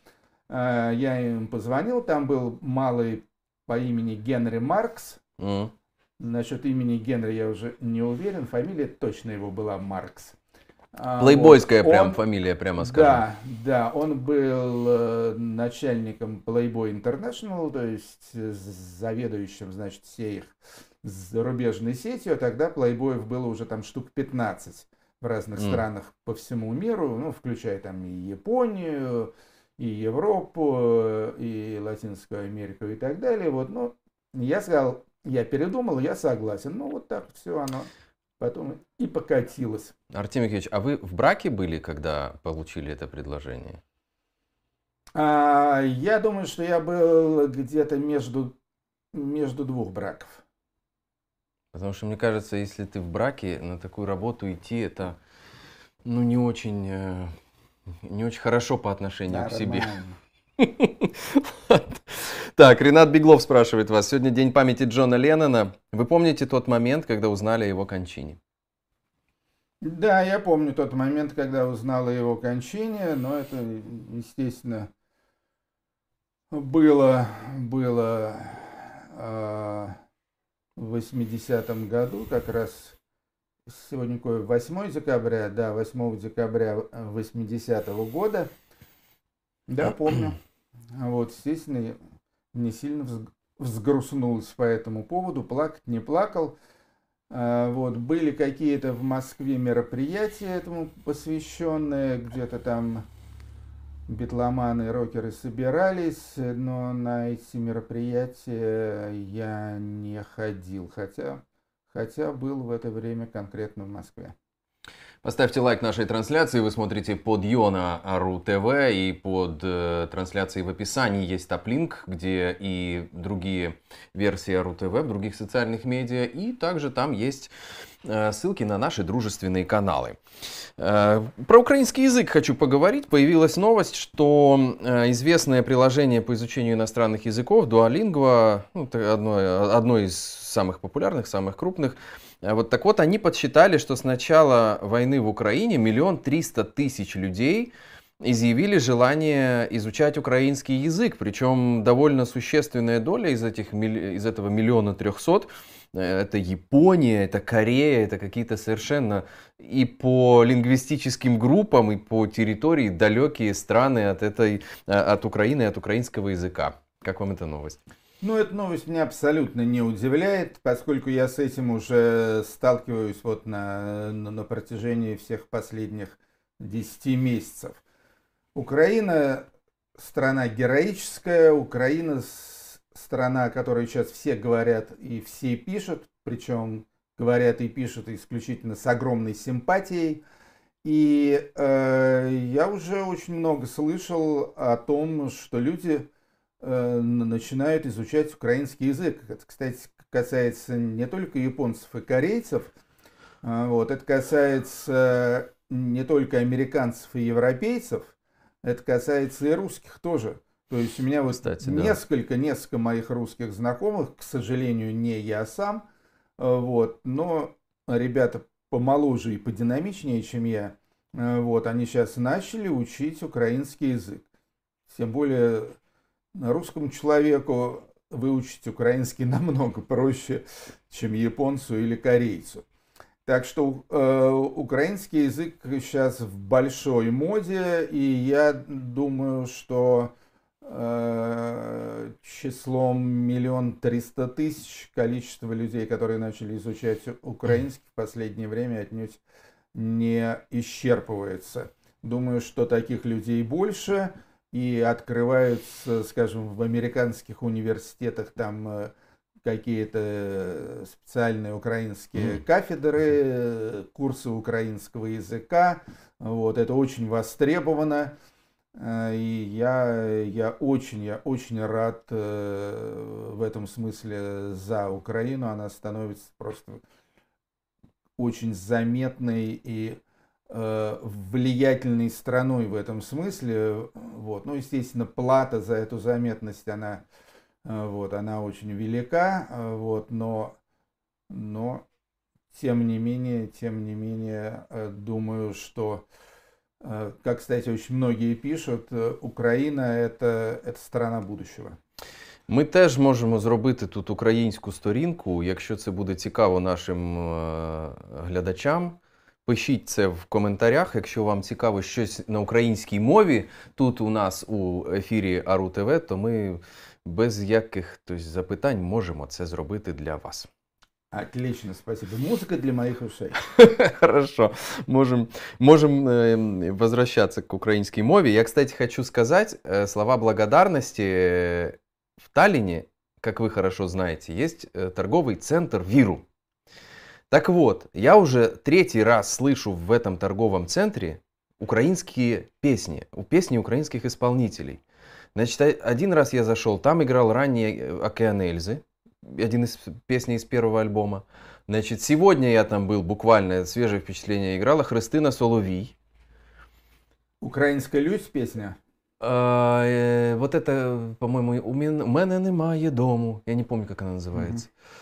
я им позвонил. Там был малый по имени Генри Маркс. Mm. Насчет имени Генри я уже не уверен. Фамилия точно его была Маркс. А, Плейбойская вот. прям он, фамилия, прямо скажем. Да, да, он был э, начальником Playboy International, то есть заведующим, значит, всей их зарубежной сетью, а тогда плейбоев было уже там штук 15 в разных mm. странах по всему миру, ну, включая там и Японию, и Европу, и Латинскую Америку и так далее. Вот, ну, я сказал, я передумал, я согласен. Ну, вот так все оно потом и покатилось. Артемий Никитич, а вы в браке были, когда получили это предложение? А, я думаю, что я был где-то между, между двух браков. Потому что мне кажется, если ты в браке, на такую работу идти, это ну, не очень, э, не очень хорошо по отношению да, к себе. Так, Ренат Беглов спрашивает вас. Сегодня день памяти Джона Леннона. Вы помните тот момент, когда узнали о его кончине? Да, я помню тот момент, когда узнал о его кончине, но это, естественно, было, было э, в 80-м году, как раз сегодня какое, 8 декабря, да, 8 декабря 80-го года, да, помню. Вот, естественно, не сильно взгрустнулось по этому поводу, плакать не плакал. А, вот, были какие-то в Москве мероприятия этому посвященные, где-то там битломаны рокеры собирались, но на эти мероприятия я не ходил, хотя, хотя был в это время конкретно в Москве. Поставьте лайк нашей трансляции. Вы смотрите под Йона Ару ТВ и под э, трансляцией в описании есть топ-линк, где и другие версии Ару ТВ в других социальных медиа. И также там есть э, ссылки на наши дружественные каналы. Э, про украинский язык хочу поговорить. Появилась новость, что э, известное приложение по изучению иностранных языков Duolingo, ну, одно, одно из самых популярных, самых крупных, вот так вот, они подсчитали, что с начала войны в Украине миллион триста тысяч людей изъявили желание изучать украинский язык, причем довольно существенная доля из, этих, из этого миллиона трехсот э, это Япония, это Корея, это какие-то совершенно и по лингвистическим группам, и по территории далекие страны от, этой, э, от Украины, от украинского языка. Как вам эта новость? Ну, эта новость меня абсолютно не удивляет, поскольку я с этим уже сталкиваюсь вот на, на, протяжении всех последних 10 месяцев. Украина страна героическая, Украина страна, о которой сейчас все говорят и все пишут, причем говорят и пишут исключительно с огромной симпатией. И э, я уже очень много слышал о том, что люди начинают изучать украинский язык. Это, кстати, касается не только японцев и корейцев, а, вот, это касается не только американцев и европейцев, это касается и русских тоже. То есть у меня вот Кстати, несколько, да. несколько моих русских знакомых, к сожалению, не я сам, э, вот, но ребята помоложе и подинамичнее, чем я, э, вот, они сейчас начали учить украинский язык. Тем более русскому человеку выучить украинский намного проще, чем японцу или корейцу. Так что э, украинский язык сейчас в большой моде, и я думаю, что э, числом миллион триста тысяч количество людей, которые начали изучать украинский в последнее время, отнюдь не исчерпывается. Думаю, что таких людей больше и открываются, скажем, в американских университетах там э, какие-то специальные украинские кафедры, курсы украинского языка. Вот, это очень востребовано. Э, и я, я очень, я очень рад э, в этом смысле за Украину. Она становится просто очень заметной и э, влиятельной страной в этом смысле. Вот. Ну, естественно, плата за эту заметность, она, вот, она очень велика, вот, но, но тем не менее, тем не менее, думаю, что Э, как, кстати, очень многие пишут, э, Україна это, это страна будущего. Ми теж можемо зробити тут українську сторінку, якщо це буде цікаво нашим е, глядачам. Пишіть це в коментарях, якщо вам цікаво щось на українській мові тут у нас у ефірі Ару ТВ, то ми без яких запитань можемо це зробити для вас. Отлично, спасибо. Музыка для моих ушей. Хорошо. Можем, можем э, возвращаться к украинской мове. Я, кстати, хочу сказать э, слова благодарности. В Таллине, как вы хорошо знаете, есть э, торговый центр Виру. Так вот, я уже третий раз слышу в этом торговом центре украинские песни, песни украинских исполнителей. Значит, один раз я зашел, там играл ранее Океан Эльзы, один из песней из первого альбома. Значит, сегодня я там был, буквально свежее впечатление играла Христина Соловій. Украинская Люсь песня? А, э, вот это, по-моему, у мене немає дому. Я не помню, как она называется. Угу.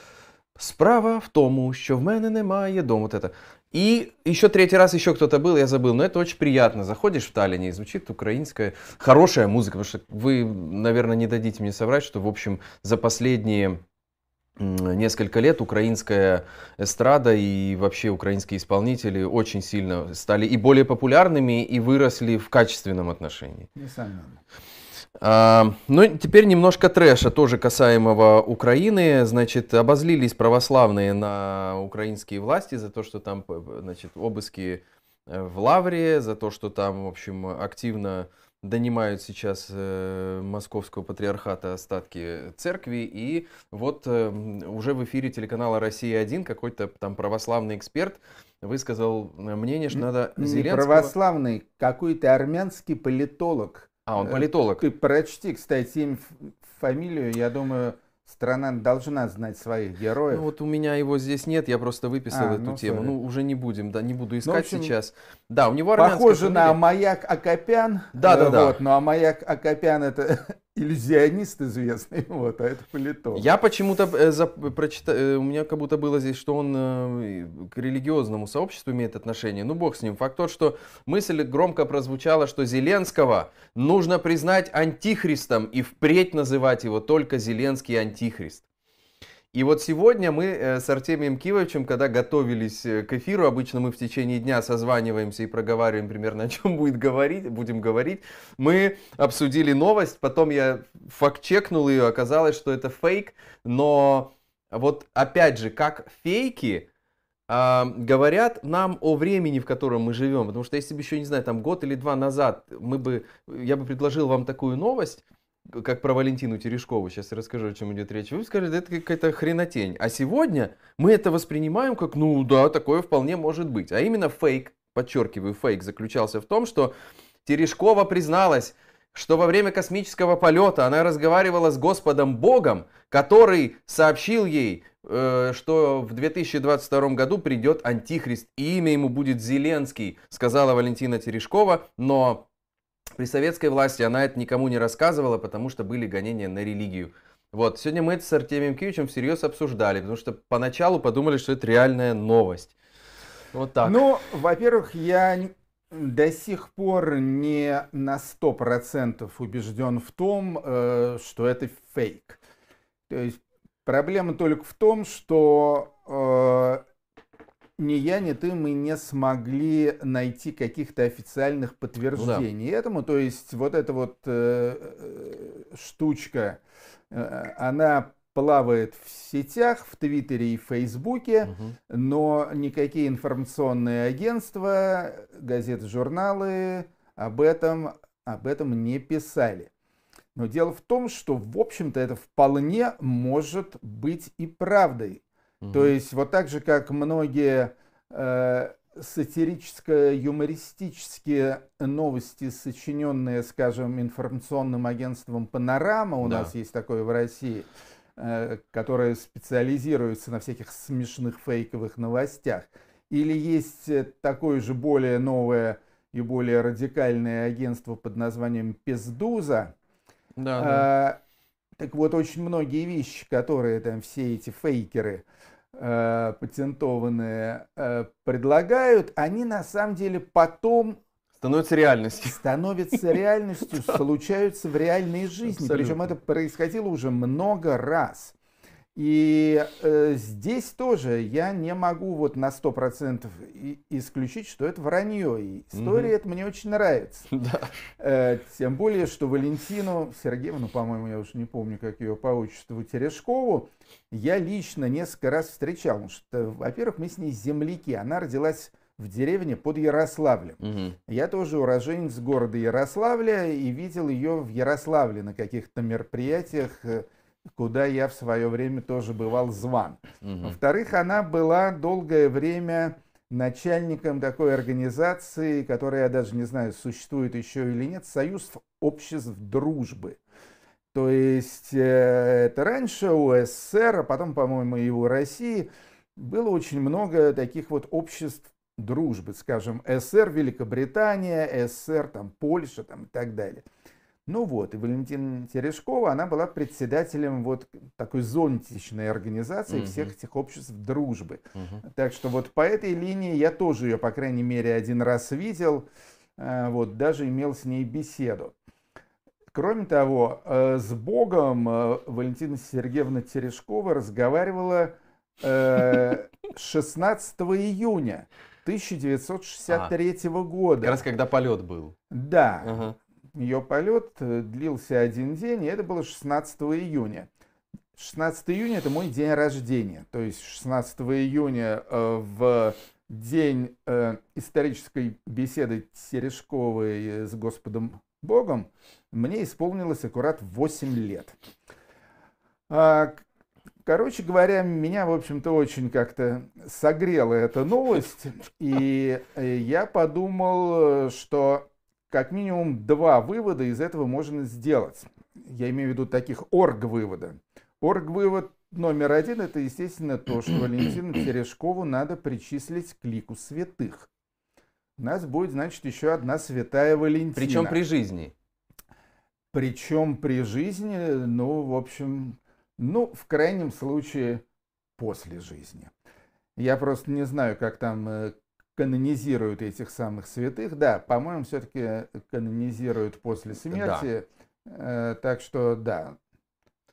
Справа в тому, що в мене немає дому. Вот это. И еще третий раз еще кто-то был, я забыл, но это очень приятно. Заходишь в Таллине и звучит украинская хорошая музыка, потому что вы, наверное, не дадите мне соврать, что, в общем, за последние несколько лет украинская эстрада и вообще украинские исполнители очень сильно стали и более популярными, и выросли в качественном отношении. Несомненно. Ну, теперь немножко трэша, тоже касаемого Украины. Значит, обозлились православные на украинские власти за то, что там значит, обыски э, в Лавре, за то, что там, в общем, активно донимают сейчас э, московского патриархата остатки церкви. И вот э, уже в эфире телеканала «Россия-1» какой-то там православный эксперт высказал мнение, что надо Не Зеленского... православный, какой-то армянский политолог. А, он политолог. Ты прочти, кстати, им фамилию, я думаю, Страна должна знать своих героев. Ну, вот у меня его здесь нет, я просто выписал а, эту ну, тему. Sorry. Ну, уже не будем, да, не буду ну, искать ну, общем, сейчас. Да, у него Похоже фамилия. на маяк Акопян. Да, да, да. Вот, ну а маяк Акопян это иллюзионист известный, вот, а это политолог. Я почему-то э, за, прочитал, э, у меня как будто было здесь, что он э, к религиозному сообществу имеет отношение. Ну, бог с ним. Факт тот, что мысль громко прозвучала, что Зеленского нужно признать антихристом и впредь называть его только Зеленский антихрист. И вот сегодня мы э, с Артемием Кивовичем, когда готовились э, к эфиру, обычно мы в течение дня созваниваемся и проговариваем примерно, о чем будет говорить, будем говорить, мы обсудили новость, потом я факт-чекнул ее, оказалось, что это фейк, но вот опять же, как фейки, э, говорят нам о времени, в котором мы живем. Потому что если бы еще, не знаю, там год или два назад мы бы, я бы предложил вам такую новость, как про Валентину Терешкову, сейчас я расскажу, о чем идет речь, вы скажете, это какая-то хренотень. А сегодня мы это воспринимаем как, ну да, такое вполне может быть. А именно фейк, подчеркиваю, фейк заключался в том, что Терешкова призналась, что во время космического полета она разговаривала с Господом Богом, который сообщил ей, э, что в 2022 году придет Антихрист, и имя ему будет Зеленский, сказала Валентина Терешкова, но при советской власти она это никому не рассказывала, потому что были гонения на религию. Вот, сегодня мы это с Артемием Кивичем всерьез обсуждали, потому что поначалу подумали, что это реальная новость. Вот так. Ну, во-первых, я до сих пор не на 100% убежден в том, э, что это фейк. То есть проблема только в том, что э, ни я, ни ты, мы не смогли найти каких-то официальных подтверждений да. этому. То есть вот эта вот э, э, штучка, э, она плавает в сетях, в Твиттере и в Фейсбуке, угу. но никакие информационные агентства, газеты, журналы об этом, об этом не писали. Но дело в том, что, в общем-то, это вполне может быть и правдой. Угу. То есть, вот так же, как многие э, сатирическо-юмористические новости, сочиненные, скажем, информационным агентством «Панорама», у да. нас есть такое в России, э, которое специализируется на всяких смешных фейковых новостях. Или есть такое же более новое и более радикальное агентство под названием «Пездуза», да, да. Так вот, очень многие вещи, которые там все эти фейкеры э, патентованные э, предлагают, они на самом деле потом становятся реальностью. Становятся реальностью, случаются в реальной жизни. Причем это происходило уже много раз. И э, здесь тоже я не могу вот на 100% исключить, что это вранье. И история угу. это мне очень нравится. Да. Э, тем более, что Валентину Сергеевну, по-моему, я уже не помню, как ее по отчеству, Терешкову, я лично несколько раз встречал. Потому что, во-первых, мы с ней земляки. Она родилась в деревне под Ярославлем. Угу. Я тоже уроженец города Ярославля и видел ее в Ярославле на каких-то мероприятиях э, куда я в свое время тоже бывал зван. Угу. Во-вторых, она была долгое время начальником такой организации, которая, я даже не знаю, существует еще или нет, Союз обществ дружбы. То есть э, это раньше у СССР, а потом, по-моему, и у России было очень много таких вот обществ дружбы, скажем, СССР, Великобритания, СССР, там, Польша там, и так далее. Ну вот, и Валентина Терешкова, она была председателем вот такой зонтичной организации угу. всех этих обществ дружбы. Угу. Так что вот по этой линии я тоже ее, по крайней мере, один раз видел, э, вот, даже имел с ней беседу. Кроме того, э, с Богом э, Валентина Сергеевна Терешкова разговаривала 16 июня 1963 а, года. Как раз когда полет был. Да. Ее полет э, длился один день, и это было 16 июня. 16 июня это мой день рождения. То есть 16 июня э, в день э, исторической беседы Терешковой с Господом Богом мне исполнилось аккурат 8 лет. А, короче говоря, меня, в общем-то, очень как-то согрела эта новость, и я подумал, что как минимум два вывода из этого можно сделать. Я имею в виду таких орг-вывода. Орг-вывод номер один – это, естественно, то, что Валентину Терешкову надо причислить к лику святых. У нас будет, значит, еще одна святая Валентина. Причем при жизни. Причем при жизни, ну, в общем, ну, в крайнем случае, после жизни. Я просто не знаю, как там э, канонизируют этих самых святых. Да, по-моему, все-таки канонизируют после смерти. Да. Э, так что да.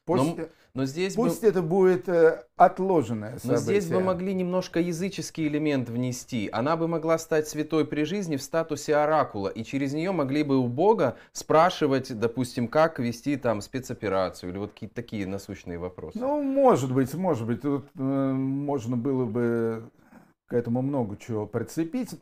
Пусть, но, но здесь пусть бы, это будет э, отложенное событие. Но здесь бы могли немножко языческий элемент внести. Она бы могла стать святой при жизни в статусе оракула, и через нее могли бы у Бога спрашивать, допустим, как вести там спецоперацию или вот какие-то такие насущные вопросы. Ну, может быть, может быть, тут э, можно было бы к этому много чего прицепить,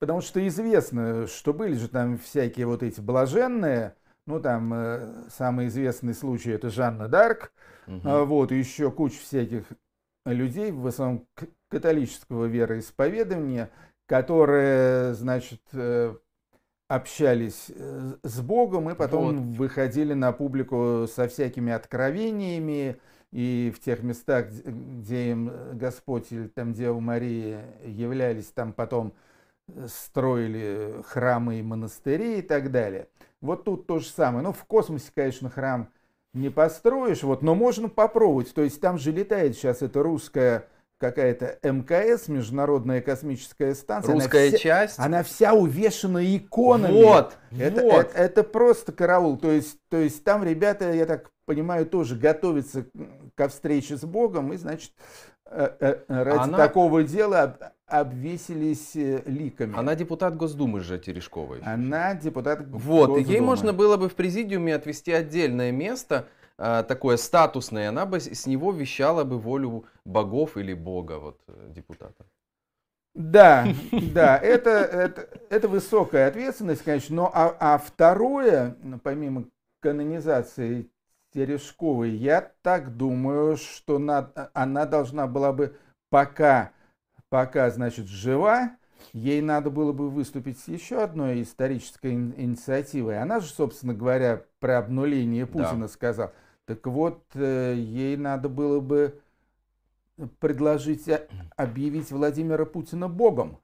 потому что известно, что были же там всякие вот эти блаженные, ну там э, самый известный случай это Жанна Дарк, угу. э, вот и еще куча всяких людей, в основном католического вероисповедания, которые, значит, э, общались э, с Богом и потом вот. выходили на публику со всякими откровениями, и в тех местах, где им Господь или там Дева Мария являлись, там потом э, строили храмы и монастыри и так далее. Вот тут то же самое. Ну, в космосе, конечно, храм не построишь, вот, но можно попробовать. То есть там же летает сейчас эта русская какая-то МКС, Международная космическая станция. Русская она вся, часть. Она вся увешана иконами. Вот, это, вот. Это, это просто караул. То есть, то есть там ребята, я так понимаю, тоже готовятся ко встрече с Богом и, значит, э, э, ради она... такого дела обвесились э, ликами. Она депутат Госдумы же Терешковой. Она депутат Вот, Госдумы. и ей можно было бы в президиуме отвести отдельное место, такое статусное, она бы с него вещала бы волю богов или бога вот депутата. Да, да, это, это, это высокая ответственность, конечно, но а, а второе, помимо канонизации Терешковой, я так думаю, что на, она должна была бы пока, пока, значит, жива, ей надо было бы выступить с еще одной исторической инициативой. Она же, собственно говоря, про обнуление Путина да. сказала. Так вот, э, ей надо было бы предложить объявить Владимира Путина богом.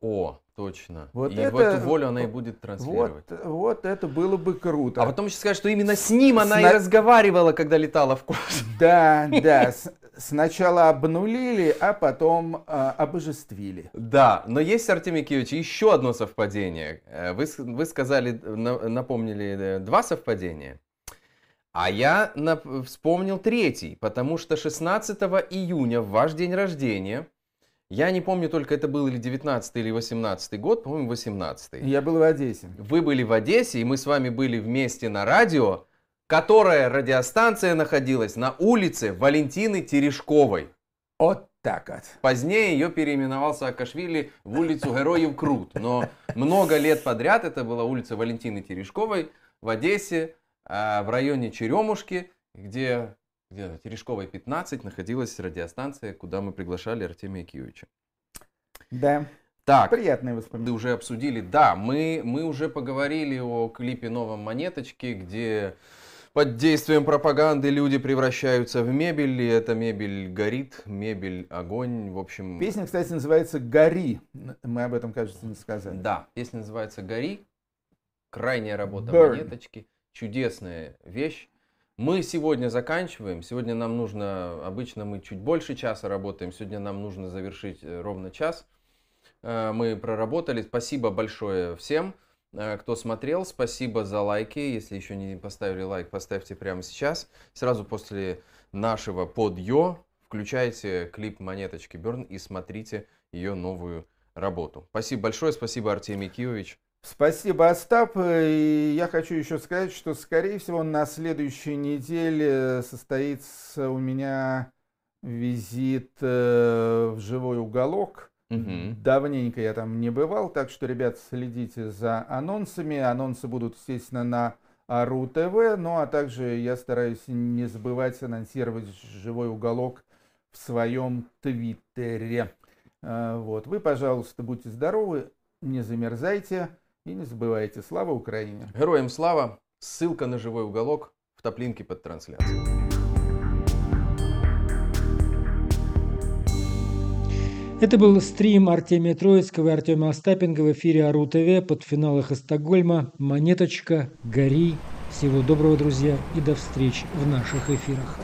О, точно. Вот и это, в эту волю она и будет транслировать. Вот, вот это было бы круто. А потом еще сказать, что именно с ним она Сна... и разговаривала, когда летала в космос. Да, да. Сначала обнулили, а потом э, обожествили. Да, но есть, Артемий Киевич, еще одно совпадение. Э, вы, вы сказали, напомнили э, два совпадения. А я нап- вспомнил третий, потому что 16 июня, в ваш день рождения, я не помню только, это был или 19 или 18 год, по-моему, 18 Я был в Одессе. Вы были в Одессе, и мы с вами были вместе на радио, которая радиостанция находилась на улице Валентины Терешковой. Вот так вот. Позднее ее переименовал Саакашвили в улицу Героев Крут. Но много лет подряд это была улица Валентины Терешковой в Одессе, а, в районе Черемушки, где где Терешковой 15 находилась радиостанция, куда мы приглашали Артемия Киевича. Да. Так, приятные воспоминания. Уже обсудили, да, мы, мы уже поговорили о клипе «Новом монеточке», где под действием пропаганды люди превращаются в мебель, и эта мебель горит, мебель огонь, в общем... Песня, кстати, называется «Гори», мы об этом, кажется, не сказали. Да, песня называется «Гори», крайняя работа Burn. монеточки, чудесная вещь. Мы сегодня заканчиваем. Сегодня нам нужно, обычно мы чуть больше часа работаем. Сегодня нам нужно завершить э, ровно час. Э, мы проработали. Спасибо большое всем, э, кто смотрел. Спасибо за лайки. Если еще не поставили лайк, поставьте прямо сейчас. Сразу после нашего подъё включайте клип Монеточки Берн и смотрите ее новую работу. Спасибо большое. Спасибо, Артемий Киевич. Спасибо, Остап. И я хочу еще сказать, что, скорее всего, на следующей неделе состоится у меня визит э, в живой уголок. Угу. Давненько я там не бывал, так что, ребят, следите за анонсами. Анонсы будут, естественно, на АРУ ТВ, ну а также я стараюсь не забывать анонсировать живой уголок в своем твиттере. Э, вот. Вы, пожалуйста, будьте здоровы, не замерзайте. И не забывайте, слава Украине! Героям слава! Ссылка на живой уголок в топлинке под трансляцией. Это был стрим Артемия Троицкого и Артема Остапенко в эфире Ару ТВ под финал эхо Стокгольма. Монеточка, гори. Всего доброго, друзья, и до встреч в наших эфирах.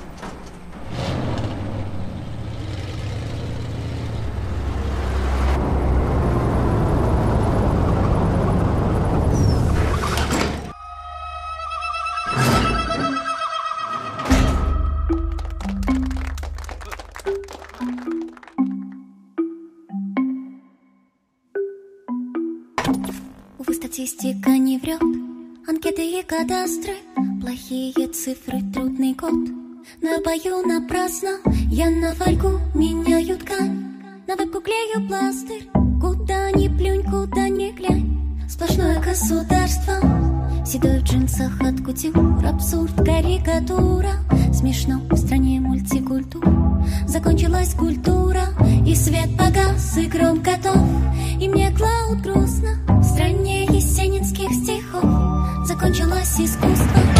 Кадастры, Плохие цифры, трудный код. На бою напрасно, я на фольгу меняю ткань, На вебку клею пластырь, куда ни плюнь, куда ни глянь. Сплошное государство, седой в джинсах от кутюр, Абсурд, карикатура, смешно в стране мультикультур. Закончилась культура, и свет погас, и гром готов, И мне клауд грустно, в стране Закончилось искусство,